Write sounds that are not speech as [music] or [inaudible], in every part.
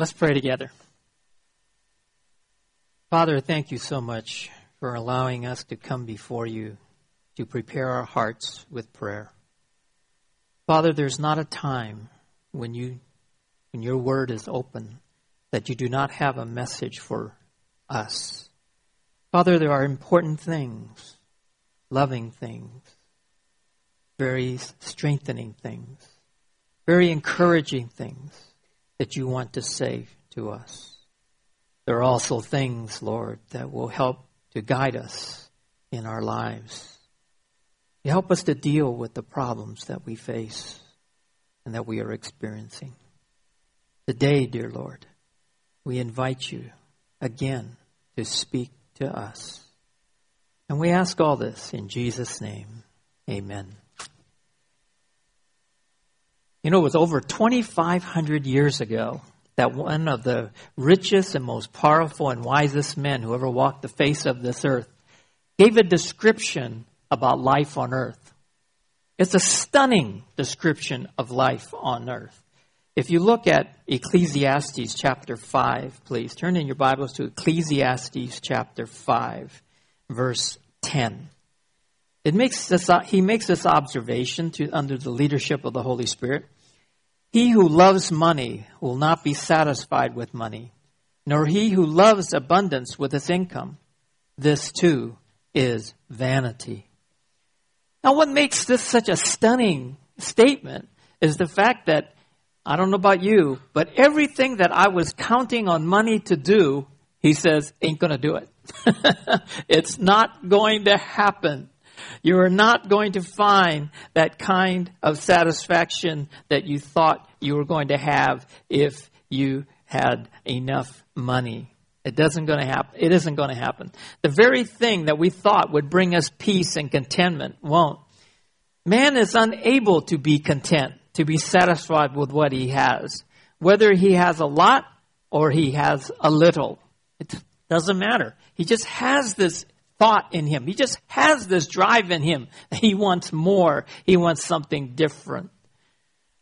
Let's pray together. Father, thank you so much for allowing us to come before you to prepare our hearts with prayer. Father, there's not a time when you when your word is open that you do not have a message for us. Father, there are important things, loving things, very strengthening things, very encouraging things that you want to say to us. There are also things, Lord, that will help to guide us in our lives. You help us to deal with the problems that we face and that we are experiencing. Today, dear Lord, we invite you again to speak to us. And we ask all this in Jesus' name. Amen. You know, it was over 2,500 years ago that one of the richest and most powerful and wisest men who ever walked the face of this earth gave a description about life on earth. It's a stunning description of life on earth. If you look at Ecclesiastes chapter 5, please turn in your Bibles to Ecclesiastes chapter 5, verse 10. It makes this, he makes this observation to, under the leadership of the Holy Spirit. He who loves money will not be satisfied with money, nor he who loves abundance with his income. This too is vanity. Now, what makes this such a stunning statement is the fact that, I don't know about you, but everything that I was counting on money to do, he says, ain't going to do it. [laughs] it's not going to happen. You are not going to find that kind of satisfaction that you thought you were going to have if you had enough money. It doesn't going to happen. It isn't going to happen. The very thing that we thought would bring us peace and contentment won't. Man is unable to be content, to be satisfied with what he has, whether he has a lot or he has a little. It doesn't matter. He just has this thought in him. He just has this drive in him. [laughs] He wants more. He wants something different.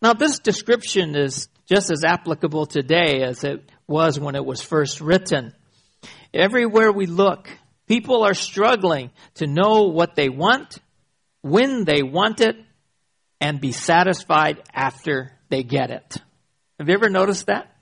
Now, this description is just as applicable today as it was when it was first written. Everywhere we look, people are struggling to know what they want, when they want it, and be satisfied after they get it. Have you ever noticed that?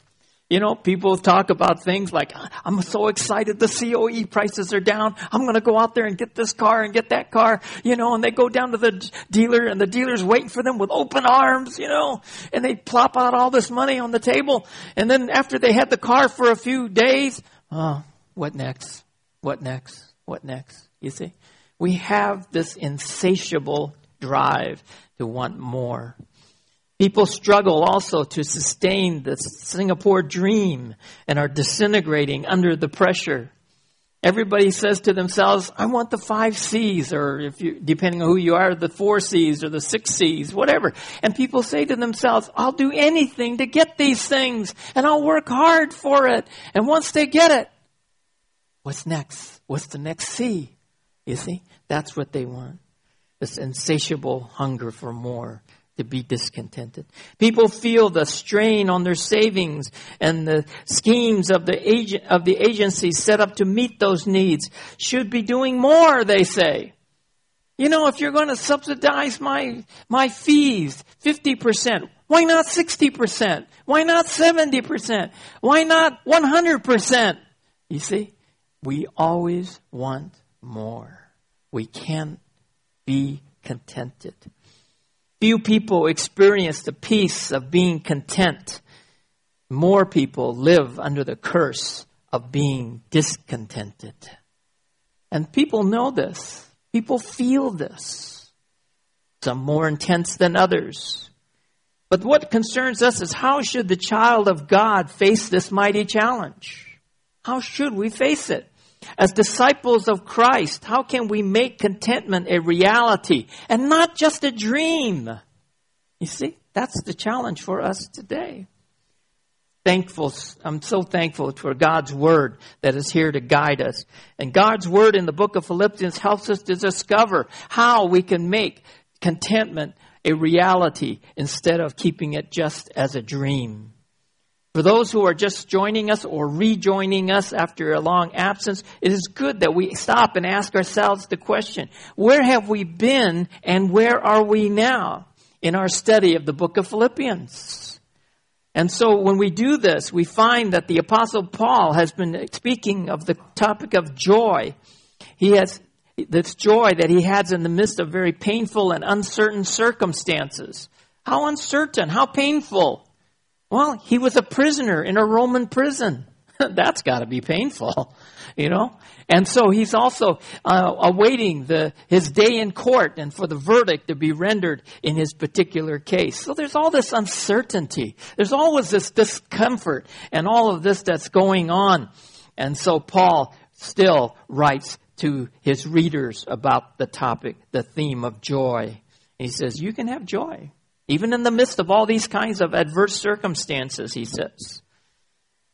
You know, people talk about things like, I'm so excited the COE prices are down. I'm going to go out there and get this car and get that car, you know, and they go down to the dealer and the dealer's waiting for them with open arms, you know, and they plop out all this money on the table. And then after they had the car for a few days, oh, what next? What next? What next? You see? We have this insatiable drive to want more. People struggle also to sustain the Singapore dream and are disintegrating under the pressure. Everybody says to themselves, I want the five C's, or if you, depending on who you are, the four C's or the six C's, whatever. And people say to themselves, I'll do anything to get these things and I'll work hard for it. And once they get it, what's next? What's the next C? You see? That's what they want. This insatiable hunger for more to be discontented. People feel the strain on their savings and the schemes of the agent, of the agencies set up to meet those needs should be doing more, they say. You know, if you're going to subsidize my, my fees 50%, why not 60%? Why not 70%? Why not 100%? You see, we always want more. We can't be contented. Few people experience the peace of being content. More people live under the curse of being discontented. And people know this. People feel this. Some more intense than others. But what concerns us is how should the child of God face this mighty challenge? How should we face it? As disciples of Christ, how can we make contentment a reality and not just a dream? You see, that's the challenge for us today. Thankful, I'm so thankful for God's Word that is here to guide us. And God's Word in the book of Philippians helps us to discover how we can make contentment a reality instead of keeping it just as a dream. For those who are just joining us or rejoining us after a long absence, it is good that we stop and ask ourselves the question, where have we been and where are we now in our study of the book of Philippians? And so when we do this, we find that the apostle Paul has been speaking of the topic of joy. He has this joy that he has in the midst of very painful and uncertain circumstances. How uncertain, how painful. Well, he was a prisoner in a Roman prison. [laughs] That's got to be painful, you know. And so he's also uh, awaiting the his day in court and for the verdict to be rendered in his particular case. So there's all this uncertainty. There's always this discomfort and all of this that's going on. And so Paul still writes to his readers about the topic, the theme of joy. He says, "You can have joy." Even in the midst of all these kinds of adverse circumstances, he says.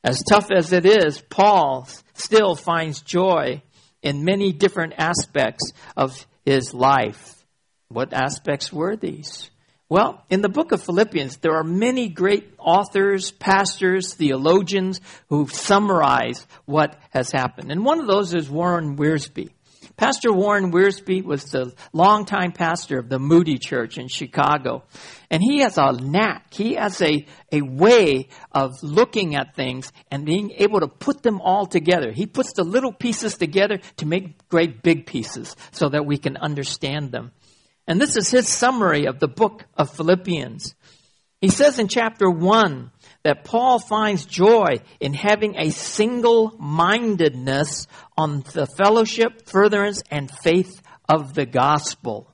As tough as it is, Paul still finds joy in many different aspects of his life. What aspects were these? Well, in the book of Philippians, there are many great authors, pastors, theologians who summarize what has happened. And one of those is Warren Wiersbe. Pastor Warren Wiersbe was the longtime pastor of the Moody Church in Chicago. And he has a knack, he has a, a way of looking at things and being able to put them all together. He puts the little pieces together to make great big pieces so that we can understand them. And this is his summary of the book of Philippians. He says in chapter 1 that Paul finds joy in having a single mindedness on the fellowship, furtherance, and faith of the gospel.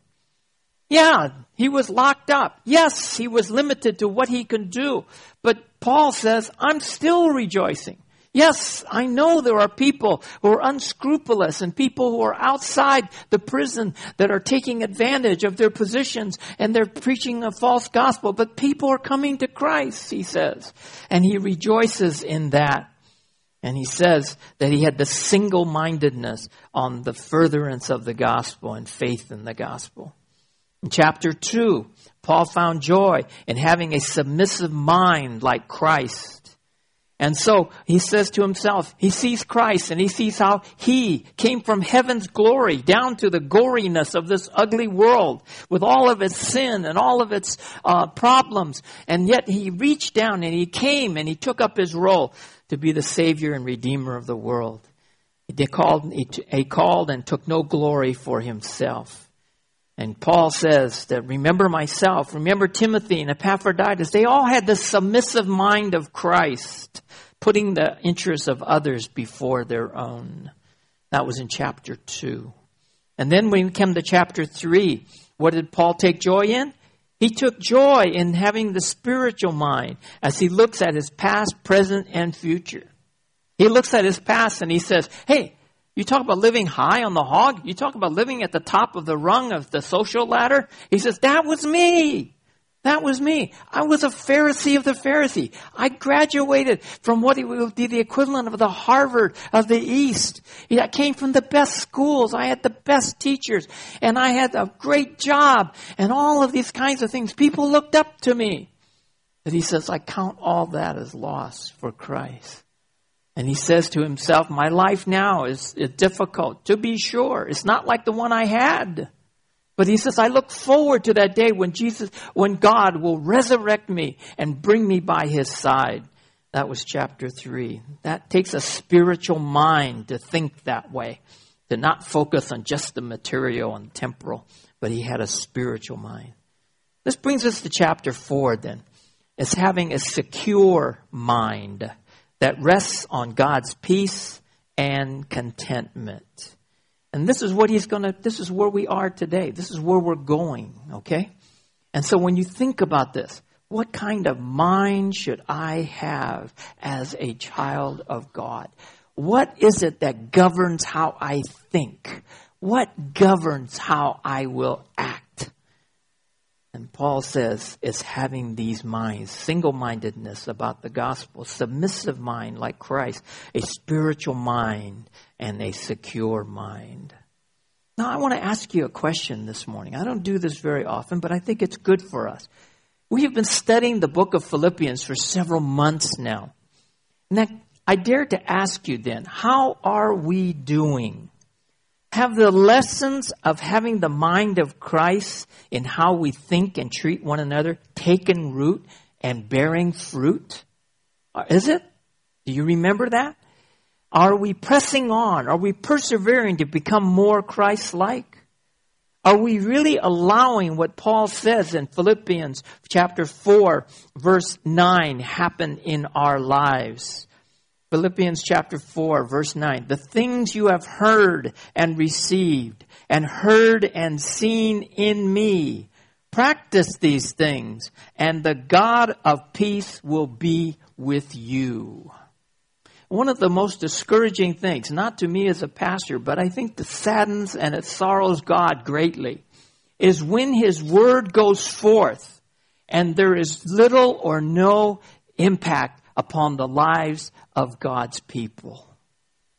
Yeah, he was locked up. Yes, he was limited to what he could do. But Paul says, I'm still rejoicing. Yes, I know there are people who are unscrupulous and people who are outside the prison that are taking advantage of their positions and they're preaching a false gospel, but people are coming to Christ, he says. And he rejoices in that. And he says that he had the single mindedness on the furtherance of the gospel and faith in the gospel. In chapter 2, Paul found joy in having a submissive mind like Christ. And so he says to himself, he sees Christ and he sees how he came from heaven's glory down to the goriness of this ugly world with all of its sin and all of its uh, problems. And yet he reached down and he came and he took up his role to be the Savior and Redeemer of the world. He called, he called and took no glory for himself. And Paul says that remember myself, remember Timothy and Epaphroditus. They all had the submissive mind of Christ, putting the interests of others before their own. That was in chapter 2. And then when we come to chapter 3, what did Paul take joy in? He took joy in having the spiritual mind as he looks at his past, present, and future. He looks at his past and he says, Hey, you talk about living high on the hog. You talk about living at the top of the rung of the social ladder. He says, that was me. That was me. I was a Pharisee of the Pharisee. I graduated from what would be the equivalent of the Harvard of the East. I came from the best schools. I had the best teachers and I had a great job and all of these kinds of things. People looked up to me. But he says, I count all that as loss for Christ. And he says to himself, My life now is, difficult, to be sure. It's not like the one I had. But he says, I look forward to that day when Jesus, when God will resurrect me and bring me by his side. That was chapter three. That takes a spiritual mind to think that way, to not focus on just the material and temporal, but he had a spiritual mind. This brings us to chapter four then. It's having a secure mind that rests on God's peace and contentment. And this is what he's going to, this is where we are today. This is where we're going, okay? And so when you think about this, what kind of mind should I have as a child of God? What is it that governs how I think? What governs how I will? And Paul says it's having these minds, single mindedness about the gospel, submissive mind like Christ, a spiritual mind, and a secure mind. Now, I want to ask you a question this morning. I don't do this very often, but I think it's good for us. We have been studying the book of Philippians for several months now. Now, I dare to ask you then, how are we doing? Have the lessons of having the mind of Christ in how we think and treat one another taken root and bearing fruit? Uh, is it? Do you remember that? Are we pressing on? Are we persevering to become more Christ like? Are we really allowing what Paul says in Philippians chapter 4 verse 9 happen in our lives? Philippians chapter 4 verse 9. The things you have heard and received and heard and seen in me, practice these things and the God of peace will be with you. One of the most discouraging things, not to me as a pastor, but I think that saddens and it sorrows God greatly, is when His Word goes forth and there is little or no impact upon the lives of God's people.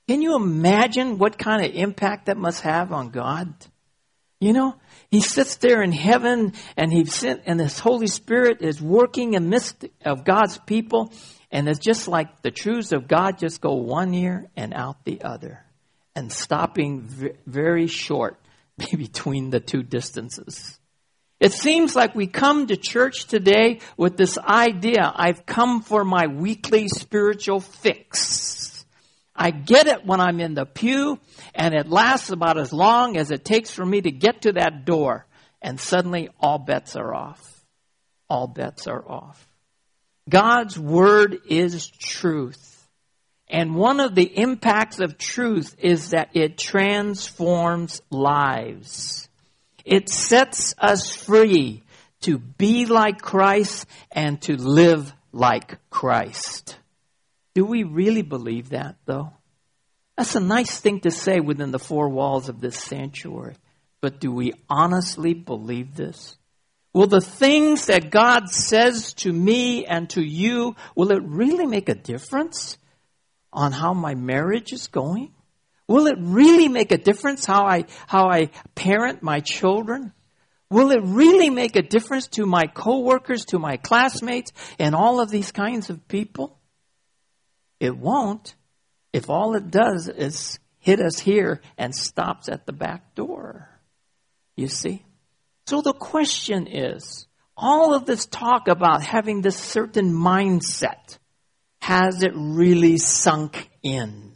Can you imagine what kind of impact that must have on God? You know, he sits there in heaven and he sent, and this Holy Spirit is working in midst of God's people. And it's just like the truths of God just go one ear and out the other and stopping very short [laughs] between the two distances. It seems like we come to church today with this idea, I've come for my weekly spiritual fix. I get it when I'm in the pew and it lasts about as long as it takes for me to get to that door. And suddenly all bets are off. All bets are off. God's word is truth. And one of the impacts of truth is that it transforms lives. It sets us free to be like Christ and to live like Christ. Do we really believe that, though? That's a nice thing to say within the four walls of this sanctuary. But do we honestly believe this? Will the things that God says to me and to you, will it really make a difference on how my marriage is going? Will it really make a difference how I, how I parent my children? Will it really make a difference to my coworkers, to my classmates, and all of these kinds of people? It won't if all it does is hit us here and stops at the back door. You see? So the question is, all of this talk about having this certain mindset, has it really sunk in?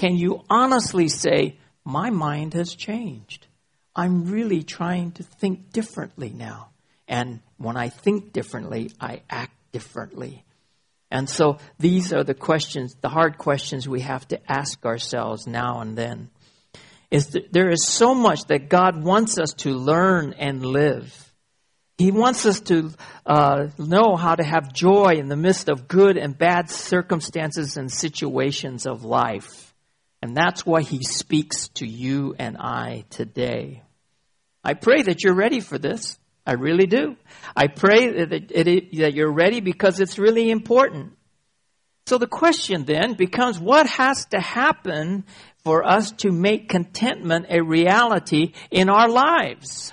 Can you honestly say, my mind has changed? I'm really trying to think differently now. And when I think differently, I act differently. And so these are the questions, the hard questions we have to ask ourselves now and then. Is that there is so much that God wants us to learn and live. He wants us to uh, know how to have joy in the midst of good and bad circumstances and situations of life. And that's why he speaks to you and I today. I pray that you're ready for this. I really do. I pray that, it, that you're ready because it's really important. So the question then becomes what has to happen for us to make contentment a reality in our lives?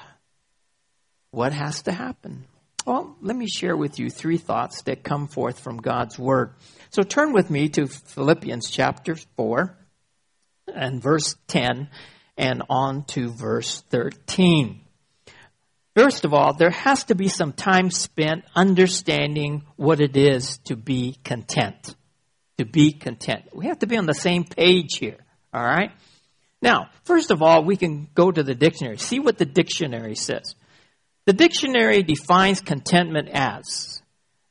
What has to happen? Well, let me share with you three thoughts that come forth from God's Word. So turn with me to Philippians chapter 4 and verse 10 and on to verse 13. First of all, there has to be some time spent understanding what it is to be content. To be content. We have to be on the same page here. All right? Now, first of all, we can go to the dictionary. See what the dictionary says. The dictionary defines contentment as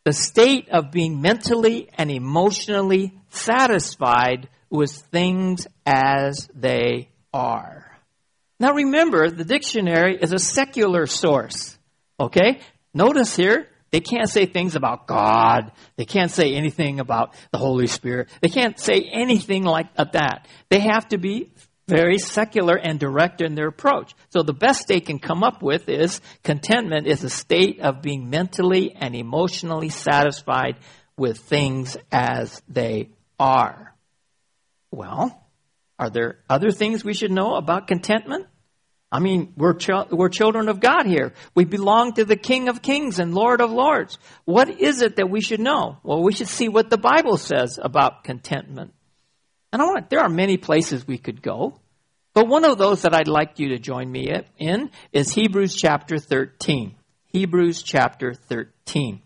the state of being mentally and emotionally satisfied with things as they are. Now remember, the dictionary is a secular source. Okay? Notice here, they can't say things about God. They can't say anything about the Holy Spirit. They can't say anything like that. They have to be very secular and direct in their approach. So the best they can come up with is contentment is a state of being mentally and emotionally satisfied with things as they are. Well, are there other things we should know about contentment? I mean, we're, ch- we're children of God here. We belong to the King of Kings and Lord of Lords. What is it that we should know? Well, we should see what the Bible says about contentment. And I want, there are many places we could go, but one of those that I'd like you to join me in is Hebrews chapter 13. Hebrews chapter 13.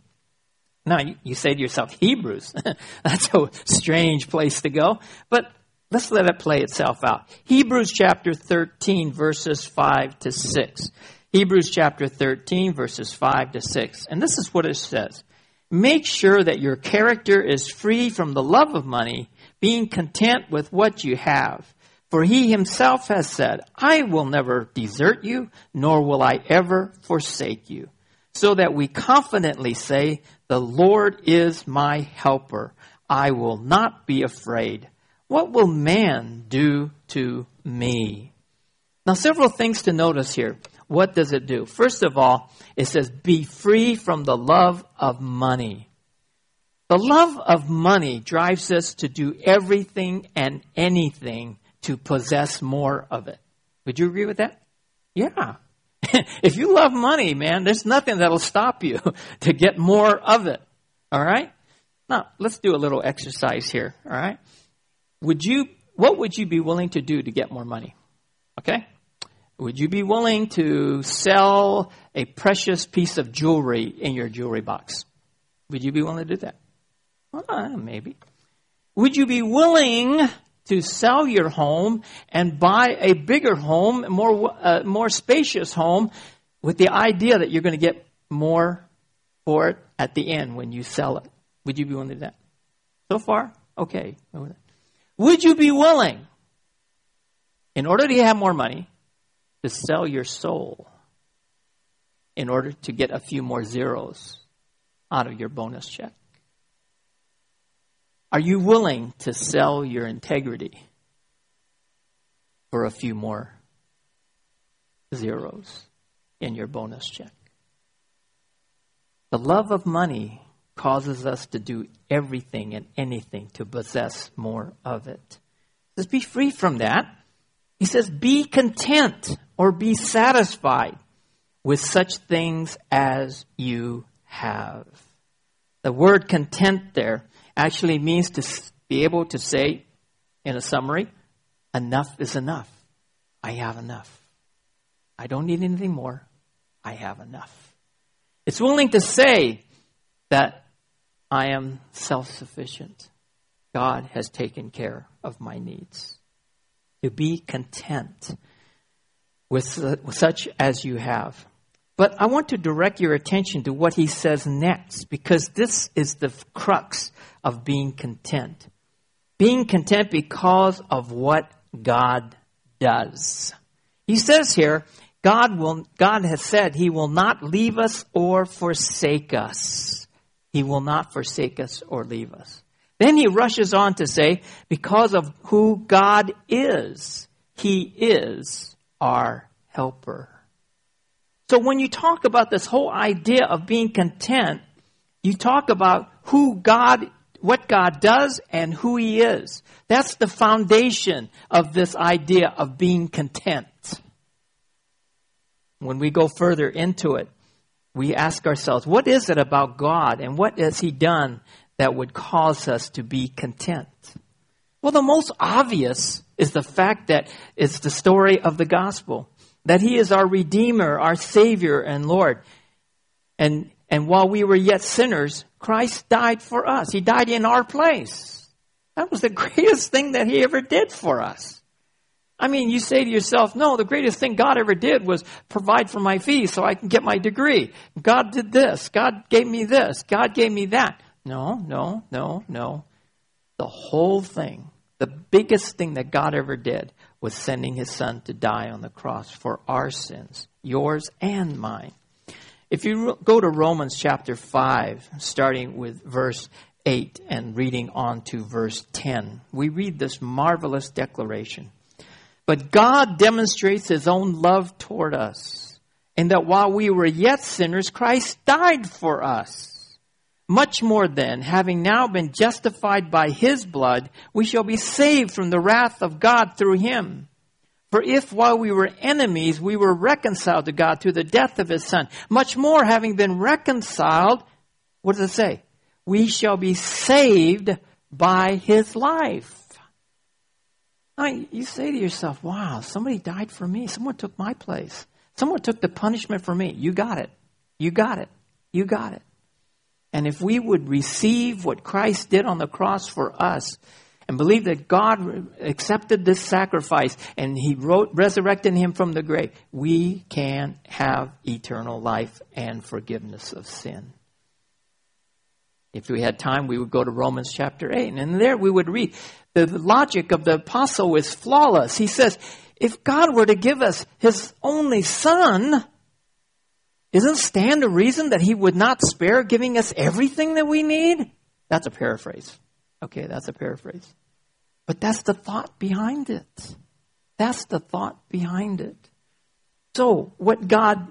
Now, you say to yourself, Hebrews, [laughs] that's a strange place to go. But let's let it play itself out. Hebrews chapter 13, verses 5 to 6. Hebrews chapter 13, verses 5 to 6. And this is what it says Make sure that your character is free from the love of money, being content with what you have. For he himself has said, I will never desert you, nor will I ever forsake you. So that we confidently say, The Lord is my helper. I will not be afraid. What will man do to me? Now, several things to notice here. What does it do? First of all, it says, Be free from the love of money. The love of money drives us to do everything and anything to possess more of it. Would you agree with that? Yeah. [laughs] if you love money, man, there's nothing that'll stop you [laughs] to get more of it. All right? Now, let's do a little exercise here. All right? Would you, what would you be willing to do to get more money? Okay? Would you be willing to sell a precious piece of jewelry in your jewelry box? Would you be willing to do that? Well, maybe. Would you be willing to sell your home and buy a bigger home, more uh, more spacious home, with the idea that you're going to get more for it at the end when you sell it. Would you be willing to do that? So far, okay. Would you be willing, in order to have more money, to sell your soul in order to get a few more zeros out of your bonus check? Are you willing to sell your integrity for a few more zeros in your bonus check? The love of money causes us to do everything and anything to possess more of it. Says, be free from that. He says, be content or be satisfied with such things as you have. The word content there actually means to be able to say, in a summary, enough is enough. I have enough. I don't need anything more. I have enough. It's willing to say that I am self sufficient. God has taken care of my needs. To be content with, with such as you have. But I want to direct your attention to what he says next, because this is the crux of being content. Being content because of what God does. He says here, God will, God has said he will not leave us or forsake us. He will not forsake us or leave us. Then he rushes on to say, because of who God is, he is our helper. So when you talk about this whole idea of being content, you talk about who God, what God does and who He is. That's the foundation of this idea of being content. When we go further into it, we ask ourselves, what is it about God and what has He done that would cause us to be content? Well, the most obvious is the fact that it's the story of the gospel that he is our Redeemer, our Savior and Lord. And, and while we were yet sinners, Christ died for us. He died in our place. That was the [laughs] greatest thing that he ever did for us. I mean, you say to yourself, no, the greatest thing God ever did was provide for my fees so I can get my degree. God did this. God gave me this. God gave me that. No, no, no, no. The whole thing, the biggest thing that God ever did was sending his son to die on the cross for our sins, yours and mine. If you go to Romans chapter 5, starting with verse 8 and reading on to verse 10, we read this marvelous declaration. But God demonstrates his own love toward us, in that while we were yet sinners, Christ died for us. Much more then, having now been justified by his blood, we shall be saved from the wrath of God through him. For if while we were enemies, we were reconciled to God through the death of his son, much more having been reconciled, what does it say? We shall be saved by his life. Now, you say to yourself, wow, somebody died for me. Someone took my place. Someone took the punishment for me. You got it. You got it. You got it. And if we would receive what Christ did on the cross for us, and believe that God accepted this sacrifice and He wrote, resurrected Him from the grave, we can have eternal life and forgiveness of sin. If we had time, we would go to Romans chapter 8, and there we would read. The logic of the apostle is flawless. He says, if God were to give us His only Son, isn't stand a reason that He would not spare giving us everything that we need? That's a paraphrase. Okay, that's a paraphrase. But that's the thought behind it. That's the thought behind it. So, what God,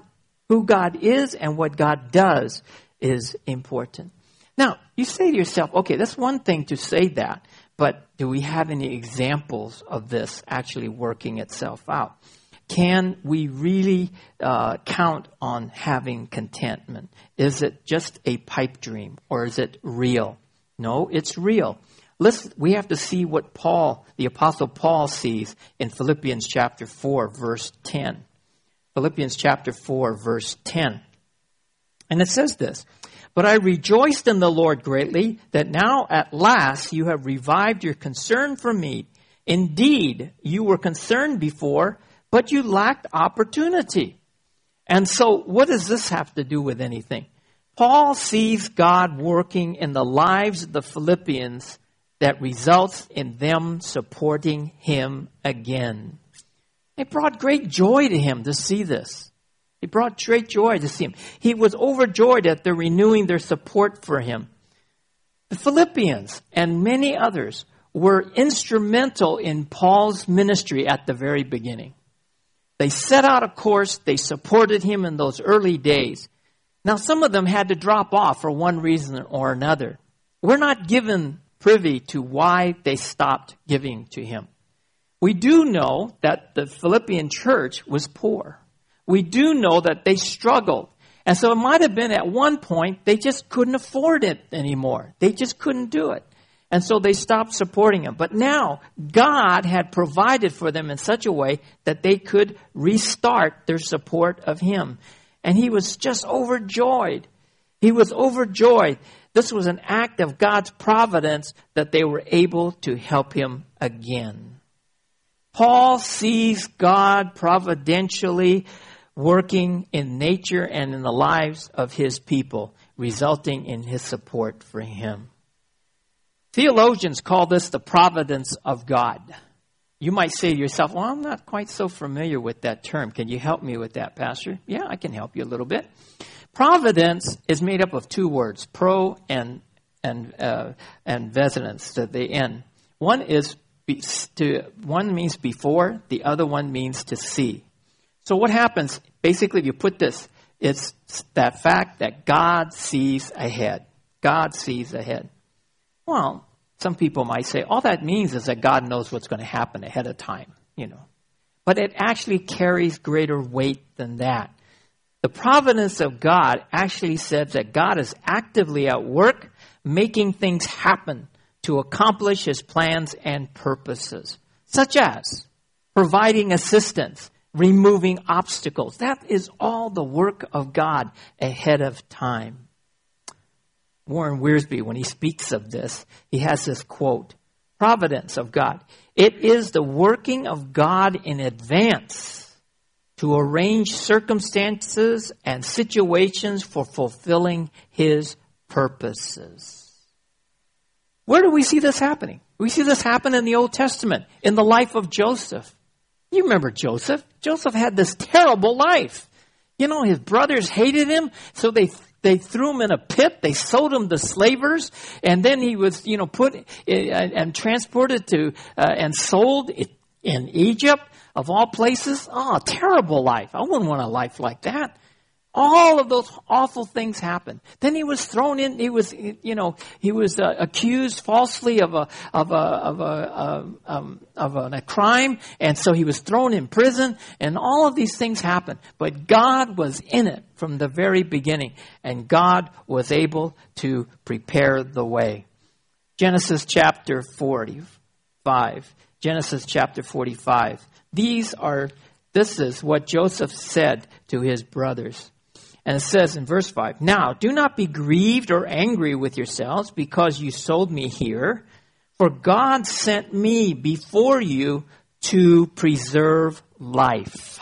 who God is and what God does is important. Now, you say to yourself, okay, that's one thing to say that, but do we have any examples of this actually working itself out? Can we really uh, count on having contentment? Is it just a pipe dream or is it real? No, it's real. Let's, we have to see what Paul, the apostle Paul sees in Philippians chapter 4 verse 10. Philippians chapter 4 verse 10. And it says this, But I rejoiced in the Lord greatly that now at last you have revived your concern for me. Indeed, you were concerned before, but you lacked opportunity. And so what does this have to do with anything? Paul sees God working in the lives of the Philippians that results in them supporting him again. It brought great joy to him to see this. It brought great joy to see him. He was overjoyed at their renewing their support for him. The Philippians and many others were instrumental in Paul's ministry at the very beginning. They set out a course, they supported him in those early days. Now, some of them had to drop off for one reason or another. We're not given privy to why they stopped giving to him. We do know that the Philippian church was poor. We do know that they struggled. And so it might have been at one point they just couldn't afford it anymore. They just couldn't do it. And so they stopped supporting him. But now God had provided for them in such a way that they could restart their support of him. And he was just overjoyed. He was overjoyed this was an act of God's providence that they were able to help him again. Paul sees God providentially working in nature and in the lives of his people, resulting in his support for him. Theologians call this the providence of God. You might say to yourself, Well, I'm not quite so familiar with that term. Can you help me with that, Pastor? Yeah, I can help you a little bit. Providence is made up of two words, pro and and uh, and vesonance to the end. One is be, to one means before, the other one means to see. So what happens? Basically, if you put this. It's that fact that God sees ahead. God sees ahead. Well, some people might say all that means is that God knows what's going to happen ahead of time, you know. But it actually carries greater weight than that. The providence of God actually says that God is actively at work making things happen to accomplish his plans and purposes, such as providing assistance, removing obstacles. That is all the work of God ahead of time. Warren Wiersbe, when he speaks of this, he has this quote Providence of God. It is the working of God in advance to arrange circumstances and situations for fulfilling his purposes. Where do we see this happening? We see this happen in the Old Testament, in the life of Joseph. You remember Joseph? Joseph had this terrible life. You know, his brothers hated him, so they they threw him in a pit. They sold him to slavers, and then he was, you know, put eh, and transported to uh, and sold in Egypt of all places. Oh, terrible life. I wouldn't want a life like that. All of those awful things happened. Then he was thrown in, he was, you know, he was uh, accused falsely of a, of a, of a, uh, um, of a, a crime, and so he was thrown in prison, and all of these things happened. But God was in it from the very beginning, and God was able to prepare the way. Genesis chapter 45. Genesis chapter 45. These are, this is what Joseph said to his brothers. And it says in verse 5 Now, do not be grieved or angry with yourselves because you sold me here, for God sent me before you to preserve life.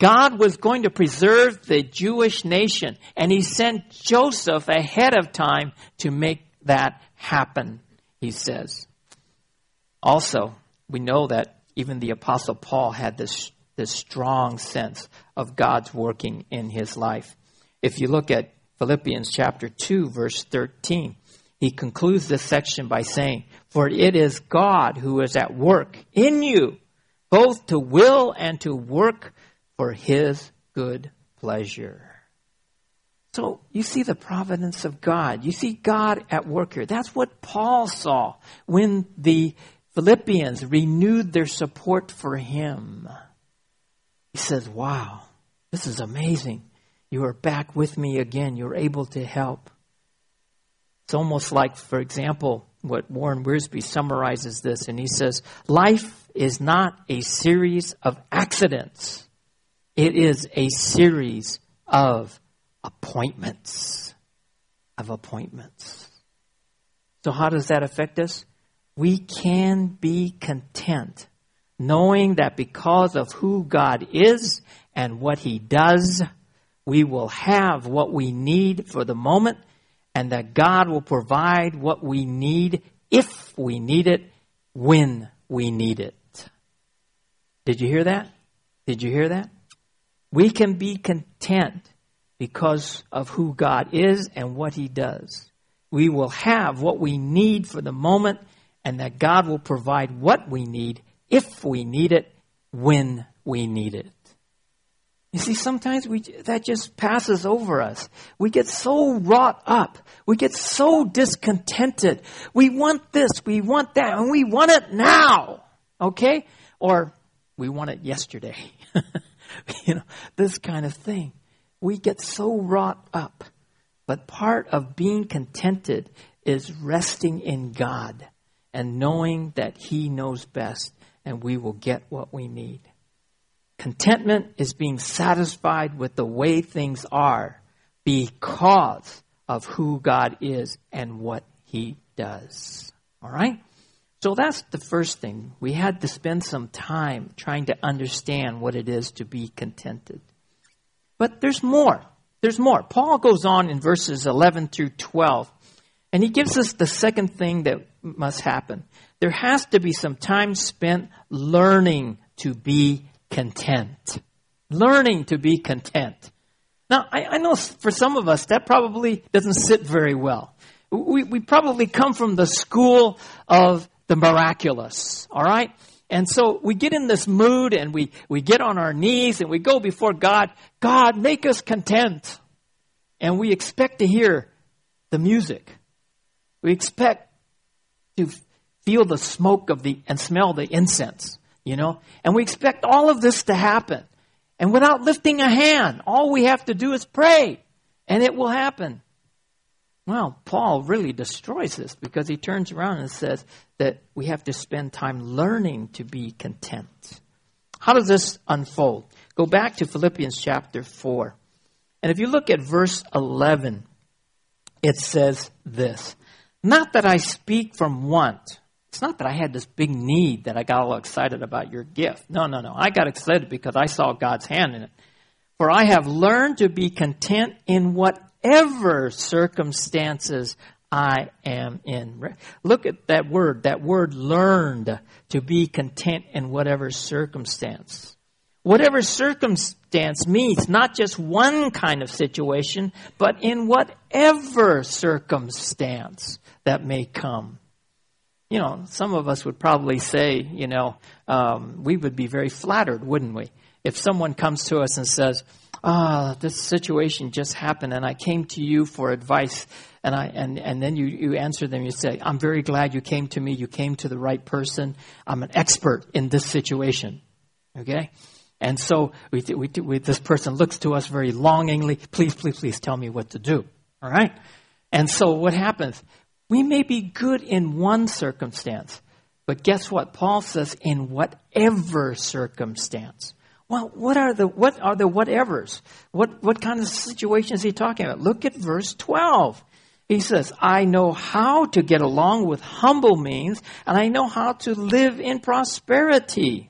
God was going to preserve the Jewish nation, and he sent Joseph ahead of time to make that happen, he says. Also, we know that even the Apostle Paul had this, this strong sense of God's working in his life. If you look at Philippians chapter 2, verse 13, he concludes this section by saying, For it is God who is at work in you, both to will and to work for his good pleasure. So you see the providence of God. You see God at work here. That's what Paul saw when the Philippians renewed their support for him. He says, Wow, this is amazing. You are back with me again. You're able to help. It's almost like, for example, what Warren Wiersbe summarizes this, and he says, Life is not a series of accidents. It is a series of appointments. Of appointments. So, how does that affect us? We can be content knowing that because of who God is and what He does, we will have what we need for the moment and that God will provide what we need if we need it, when we need it. Did you hear that? Did you hear that? We can be content because of who God is and what He does. We will have what we need for the moment, and that God will provide what we need if we need it, when we need it. You see, sometimes we, that just passes over us. We get so wrought up. We get so discontented. We want this, we want that, and we want it now. Okay? Or we want it yesterday. [laughs] you know, this kind of thing. We get so wrought up. But part of being contented is resting in God and knowing that He knows best and we will get what we need. Contentment is being satisfied with the way things are because of who God is and what He does. All right? So that's the first thing. We had to spend some time trying to understand what it is to be contented. But there's more. There's more. Paul goes on in verses 11 through 12, and he gives us the second thing that must happen. There has to be some time spent learning to be content. Learning to be content. Now, I, I know for some of us that probably doesn't sit very well. We, we probably come from the school of the miraculous, all right? And so we get in this mood and we, we get on our knees and we go before God, God, make us content. And we expect to hear the music. We expect to feel the smoke of the, and smell the incense, you know? And we expect all of this to happen. And without lifting a hand, all we have to do is pray and it will happen. Well, Paul really destroys this because he turns around and says that we have to spend time learning to be content. How does this unfold? Go back to Philippians chapter 4. And if you look at verse 11, it says this Not that I speak from want. It's not that I had this big need that I got all excited about your gift. No, no, no. I got excited because I saw God's hand in it. For I have learned to be content in whatever circumstances I am in. Look at that word, that word learned to be content in whatever circumstance. Whatever circumstance means not just one kind of situation, but in whatever circumstance that may come. You know, some of us would probably say, you know, um, we would be very flattered, wouldn't we? If someone comes to us and says, ah, this situation just happened and I came to you for advice and I, and, and then you, you answer them, you say, I'm very glad you came to me. You came to the right person. I'm an expert in this situation. Okay? And so we, we, we, this person looks to us very longingly. Please, please, please tell me what to do. All right? And so what happens? We may be good in one circumstance, but guess what? Paul says in whatever circumstance. Well, what are the what are the whatevers? What what kind of situation is he talking about? Look at verse 12. He says, I know how to get along with humble means, and I know how to live in prosperity.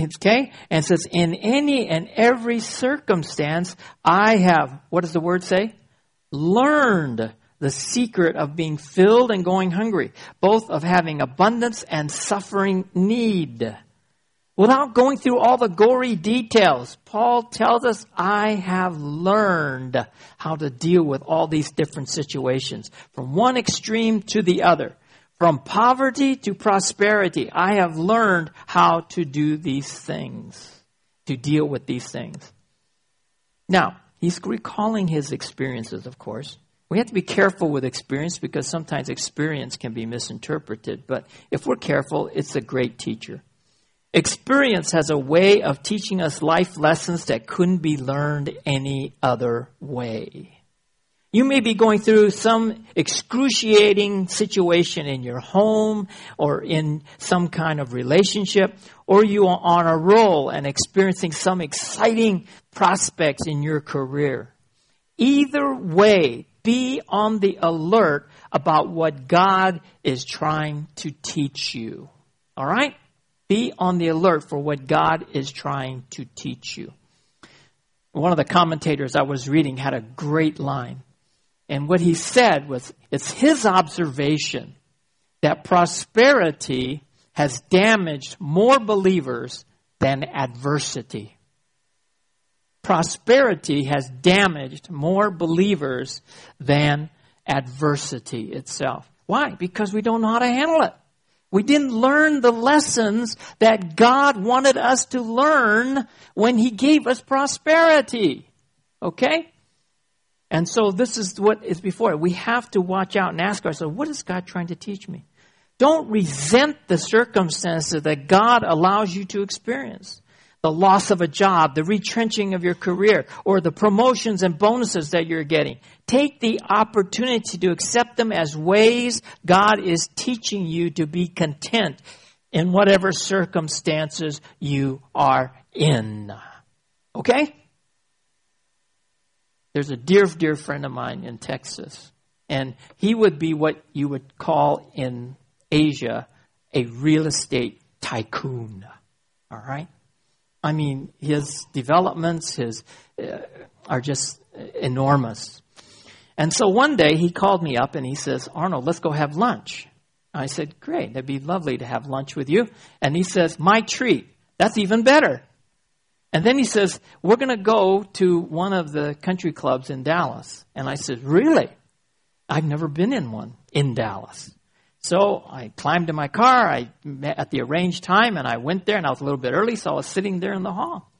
Okay? And says, in any and every circumstance, I have, what does the word say? Learned the secret of being filled and going hungry, both of having abundance and suffering need. Without going through all the gory details, Paul tells us, I have learned how to deal with all these different situations, from one extreme to the other. From poverty to prosperity, I have learned how to do these things, to deal with these things. Now, he's recalling his experiences, of course. We have to be careful with experience because sometimes experience can be misinterpreted, but if we're careful, it's a great teacher. Experience has a way of teaching us life lessons that couldn't be learned any other way. You may be going through some excruciating situation in your home or in some kind of relationship, or you are on a roll and experiencing some exciting prospects in your career. Either way, be on the alert about what God is trying to teach you. All right? Be on the alert for what God is trying to teach you. One of the commentators I was reading had a great line. And what he said was it's his observation that prosperity has damaged more believers than adversity. Prosperity has damaged more believers than adversity itself. Why? Because we don't know how to handle it. We didn't learn the lessons that God wanted us to learn when He gave us prosperity. Okay? And so this is what is before. We have to watch out and ask ourselves, what is God trying to teach me? Don't resent the circumstances that God allows you to experience. The loss of a job, the retrenching of your career, or the promotions and bonuses that you're getting. Take the opportunity to accept them as ways God is teaching you to be content in whatever circumstances you are in. Okay? There's a dear, dear friend of mine in Texas, and he would be what you would call in Asia a real estate tycoon. All right? I mean, his developments his, uh, are just enormous. And so one day he called me up and he says, Arnold, let's go have lunch. I said, Great, that'd be lovely to have lunch with you. And he says, My treat. That's even better. And then he says, We're going to go to one of the country clubs in Dallas. And I said, Really? I've never been in one in Dallas. So I climbed in my car, I met at the arranged time, and I went there, and I was a little bit early, so I was sitting there in the hall.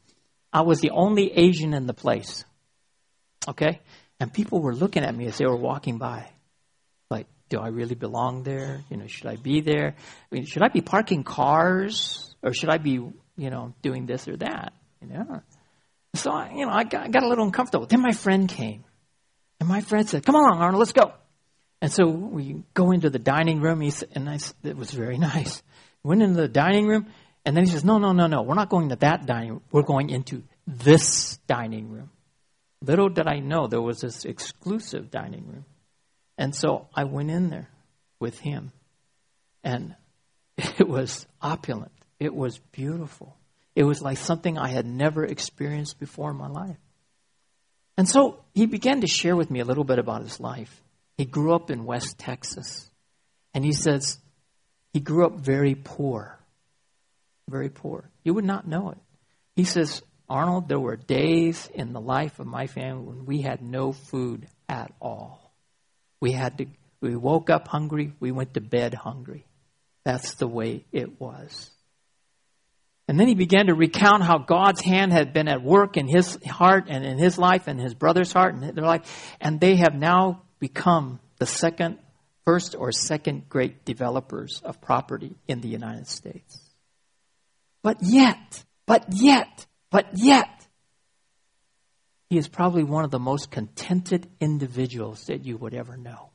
I was the only Asian in the place. Okay? And people were looking at me as they were walking by. Like, do I really belong there? You know, should I be there? I mean, should I be parking cars? Or should I be, you know, doing this or that? You know? So, I, you know, I got, I got a little uncomfortable. Then my friend came. And my friend said, come on, Arnold, let's go. And so we go into the dining room. And I, it was very [laughs] nice. Went into the dining room, and then he says, no, no, no, no. We're not going to that dining room. We're going into this dining room. Little did I know there was this exclusive dining room. And so I went in there with him. And [laughs] it was opulent. It was beautiful. It was like something I had never experienced before in my life. And so he began to share with me a little bit about his life. He grew up in West Texas. And he says he grew up very poor. Very poor. You would not know it. He says, Arnold, there were days in the life of my family when we had no food at all. We had to we woke up hungry, we went to bed hungry. That's the way it was. And then he began to recount how God's hand had been at work in his heart and in his life and his brother's heart and their life. And they have now become the second, first or second great developers of property in the United States. But yet, but yet, but yet, he is probably one of the most contented individuals that you would ever know.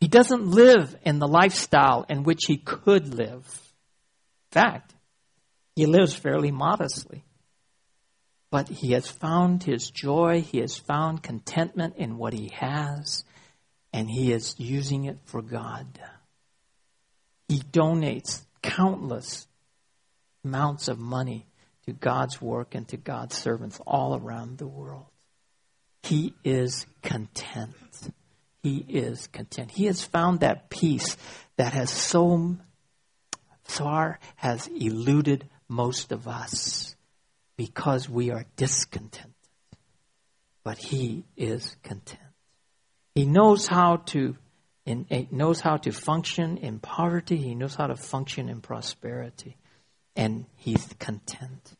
He doesn't live in the lifestyle in which he could live. In fact, he lives fairly modestly. But he has found his joy, he has found contentment in what he has, and he is using it for God. He donates countless amounts of money to God's work and to God's servants all around the world. He is content. He is content. He has found that peace that has so far has eluded most of us because we are discontented. But he is content. He knows how to in, eh, knows how to function in poverty. He knows how to function in prosperity. And he's content.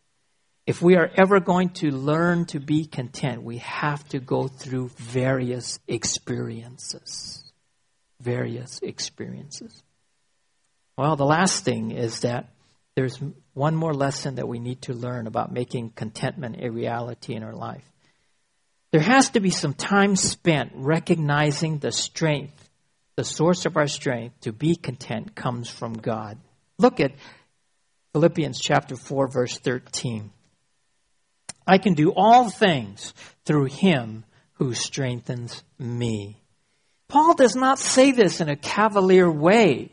If we are ever going to learn to be content, we have to go through various experiences. Various experiences. Well, the last thing is that there's one more lesson that we need to learn about making contentment a reality in our life. There has to be some time spent recognizing the strength, the source of our strength to be content comes from God. Look at Philippians chapter 4 verse 13. I can do all things through him who strengthens me. Paul does not say this in a cavalier way.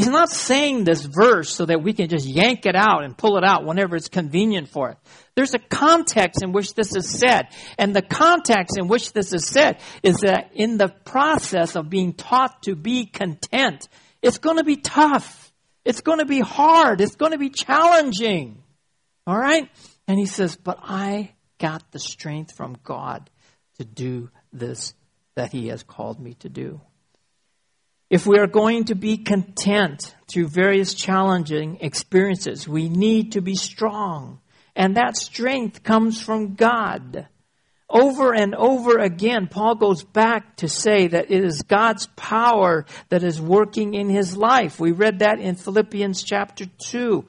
He's not saying this verse so that we can just yank it out and pull it out whenever it's convenient for it. There's a context in which this is said. And the context in which this is said is that in the process of being taught to be content, it's going to be tough. It's going to be hard. It's going to be challenging. All right? And he says, But I got the strength from God to do this that he has called me to do. If we are going to be content through various challenging experiences, we need to be strong. And that strength comes from God. Over and over again, Paul goes back to say that it is God's power that is working in his life. We read that in Philippians chapter 2,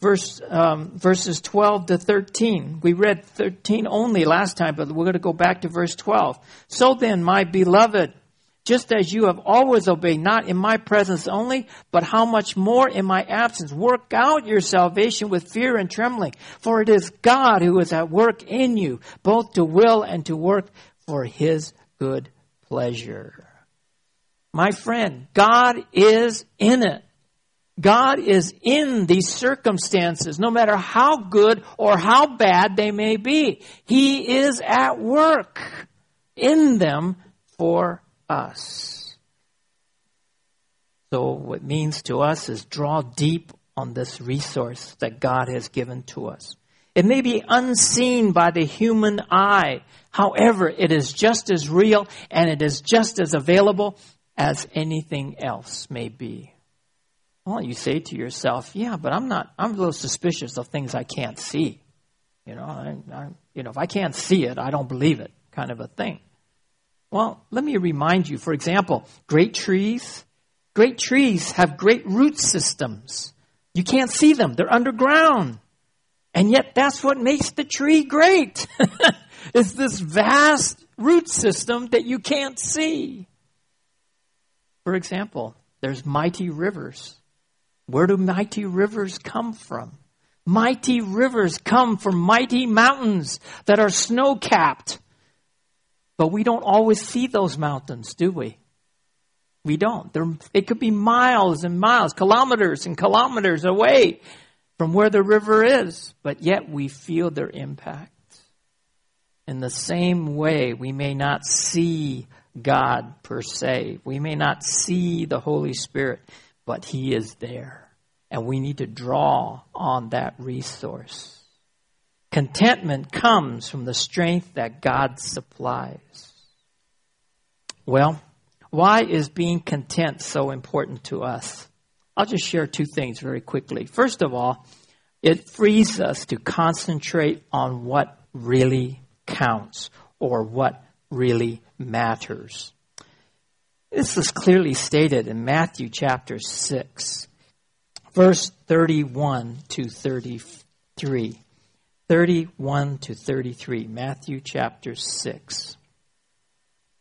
verse, um, verses 12 to 13. We read 13 only last time, but we're going to go back to verse 12. So then, my beloved, just as you have always obeyed, not in my presence only, but how much more in my absence. Work out your salvation with fear and trembling, for it is God who is at work in you, both to will and to work for his good pleasure. My friend, God is in it. God is in these circumstances, no matter how good or how bad they may be. He is at work in them for us. So, what means to us is draw deep on this resource that God has given to us. It may be unseen by the human eye. However, it is just as real and it is just as available as anything else may be. Well, you say to yourself, yeah, but I'm not, I'm a little suspicious of things I can't see. You know, I, I, you know, if I can't see it, I don't believe it kind of a thing. Well, let me remind you, for example, great trees, great trees have great root systems. You can't see them. They're underground. And yet that's what makes the tree great. [laughs] it's this vast root system that you can't see. For example, there's mighty rivers. Where do mighty rivers come from? Mighty rivers come from mighty mountains that are snow capped but we don't always see those mountains, do we? We don't. They're, it could be miles and miles, kilometers and kilometers away from where the river is, but yet we feel their impact. In the same way, we may not see God per se. We may not see the Holy Spirit, but He is there. And we need to draw on that resource. Contentment comes from the strength that God supplies. Well, why is being content so important to us? I'll just share two things very quickly. First of all, It frees us to concentrate on what really counts or what really matters. This is clearly stated in Matthew chapter 6, verse 31 to 33. 31 to 33, Matthew chapter 6.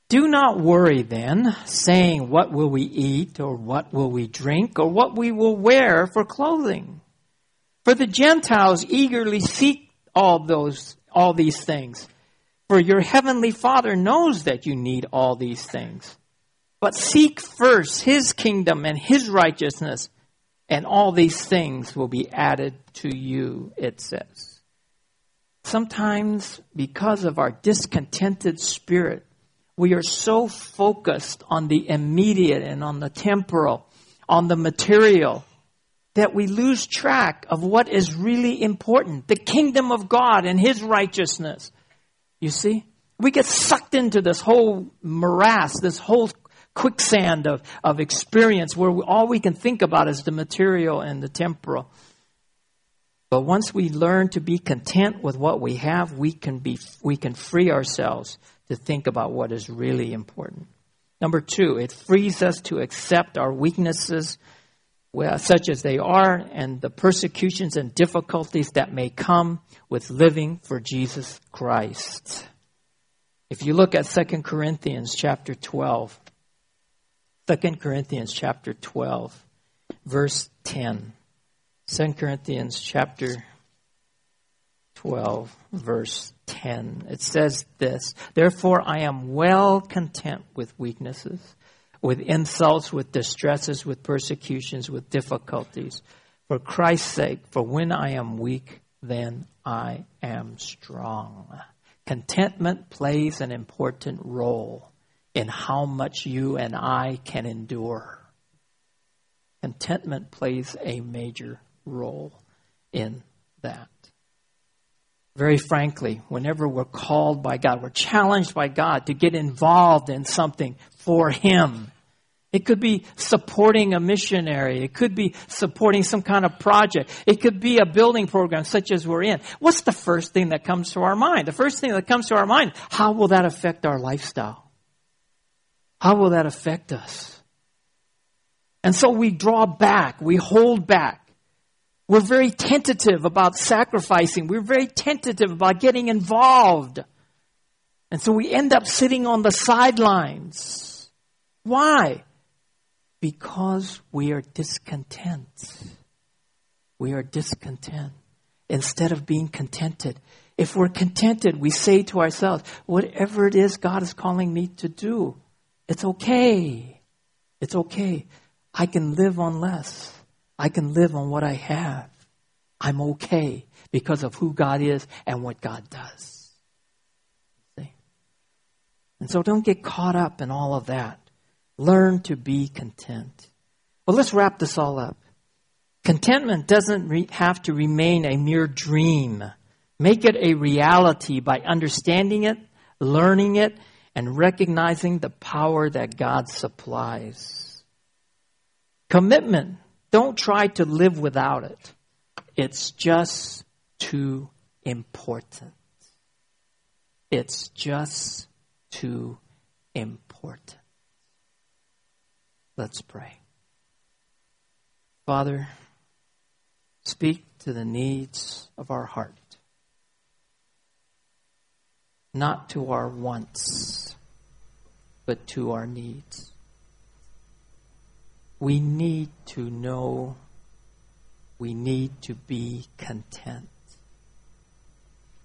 Do not worry then, saying, What will we eat, or what will we drink, or what we will wear for clothing? For the Gentiles eagerly seek all those, all these things. For your heavenly Father knows that you need all these things. But seek first His kingdom and His righteousness, and all these things will be added to you, it says. Sometimes, because of our discontented spirit, we are so focused on the immediate and on the temporal, on the material, that we lose track of what is really important the kingdom of God and His righteousness. You see? We get sucked into this whole morass, this whole quicksand of, of experience where we, all we can think about is the material and the temporal. But once we learn to be content with what we have, we can be, we can free ourselves to think about what is really important. Number two, it frees us to accept our weaknesses, such as they are, and the persecutions and difficulties that may come with living for Jesus Christ. If you look at 2 Corinthians chapter 12, 2 Corinthians chapter 12, verse 10. 2 Corinthians chapter 12, verse 10. It says this Therefore, I am well content with weaknesses, with insults, with distresses, with persecutions, with difficulties. For Christ's sake, for when I am weak, then I am strong. Contentment plays an important role in how much you and I can endure. Contentment plays a major role in that very frankly, whenever we're called by God, we're challenged by God to get involved in something for Him. It could be supporting a missionary. It could be supporting some kind of project. It could be a building program such as we're in. What's the first thing that comes to our mind? The first thing that comes to our mind, how will that affect our lifestyle? How will that affect us? And so we draw back, we hold back. We're very tentative about sacrificing. We're very tentative about getting involved. And so we end up sitting on the sidelines. Why? Because we are discontent. We are discontent instead of being contented. If we're contented, we say to ourselves, whatever it is God is calling me to do, it's okay. It's okay. I can live on less. I can live on what I have. I'm okay because of who God is and what God does. See? And so don't get caught up in all of that. Learn to be content. Well, let's wrap this all up. Contentment doesn't re- have to remain a mere dream. Make it a reality by understanding it, learning it, and recognizing the power that God supplies. Commitment don't try to live without it. It's just too important. It's just too important. Let's pray. Father, speak to the needs of our heart, not to our wants, but to our needs we need to know, we need to be content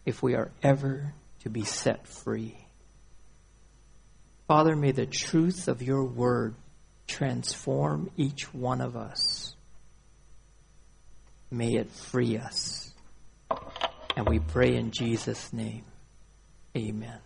if we are ever to be set free. Father, may the truth of your word transform each one of us. May it free us. And we pray in Jesus' name. Amen.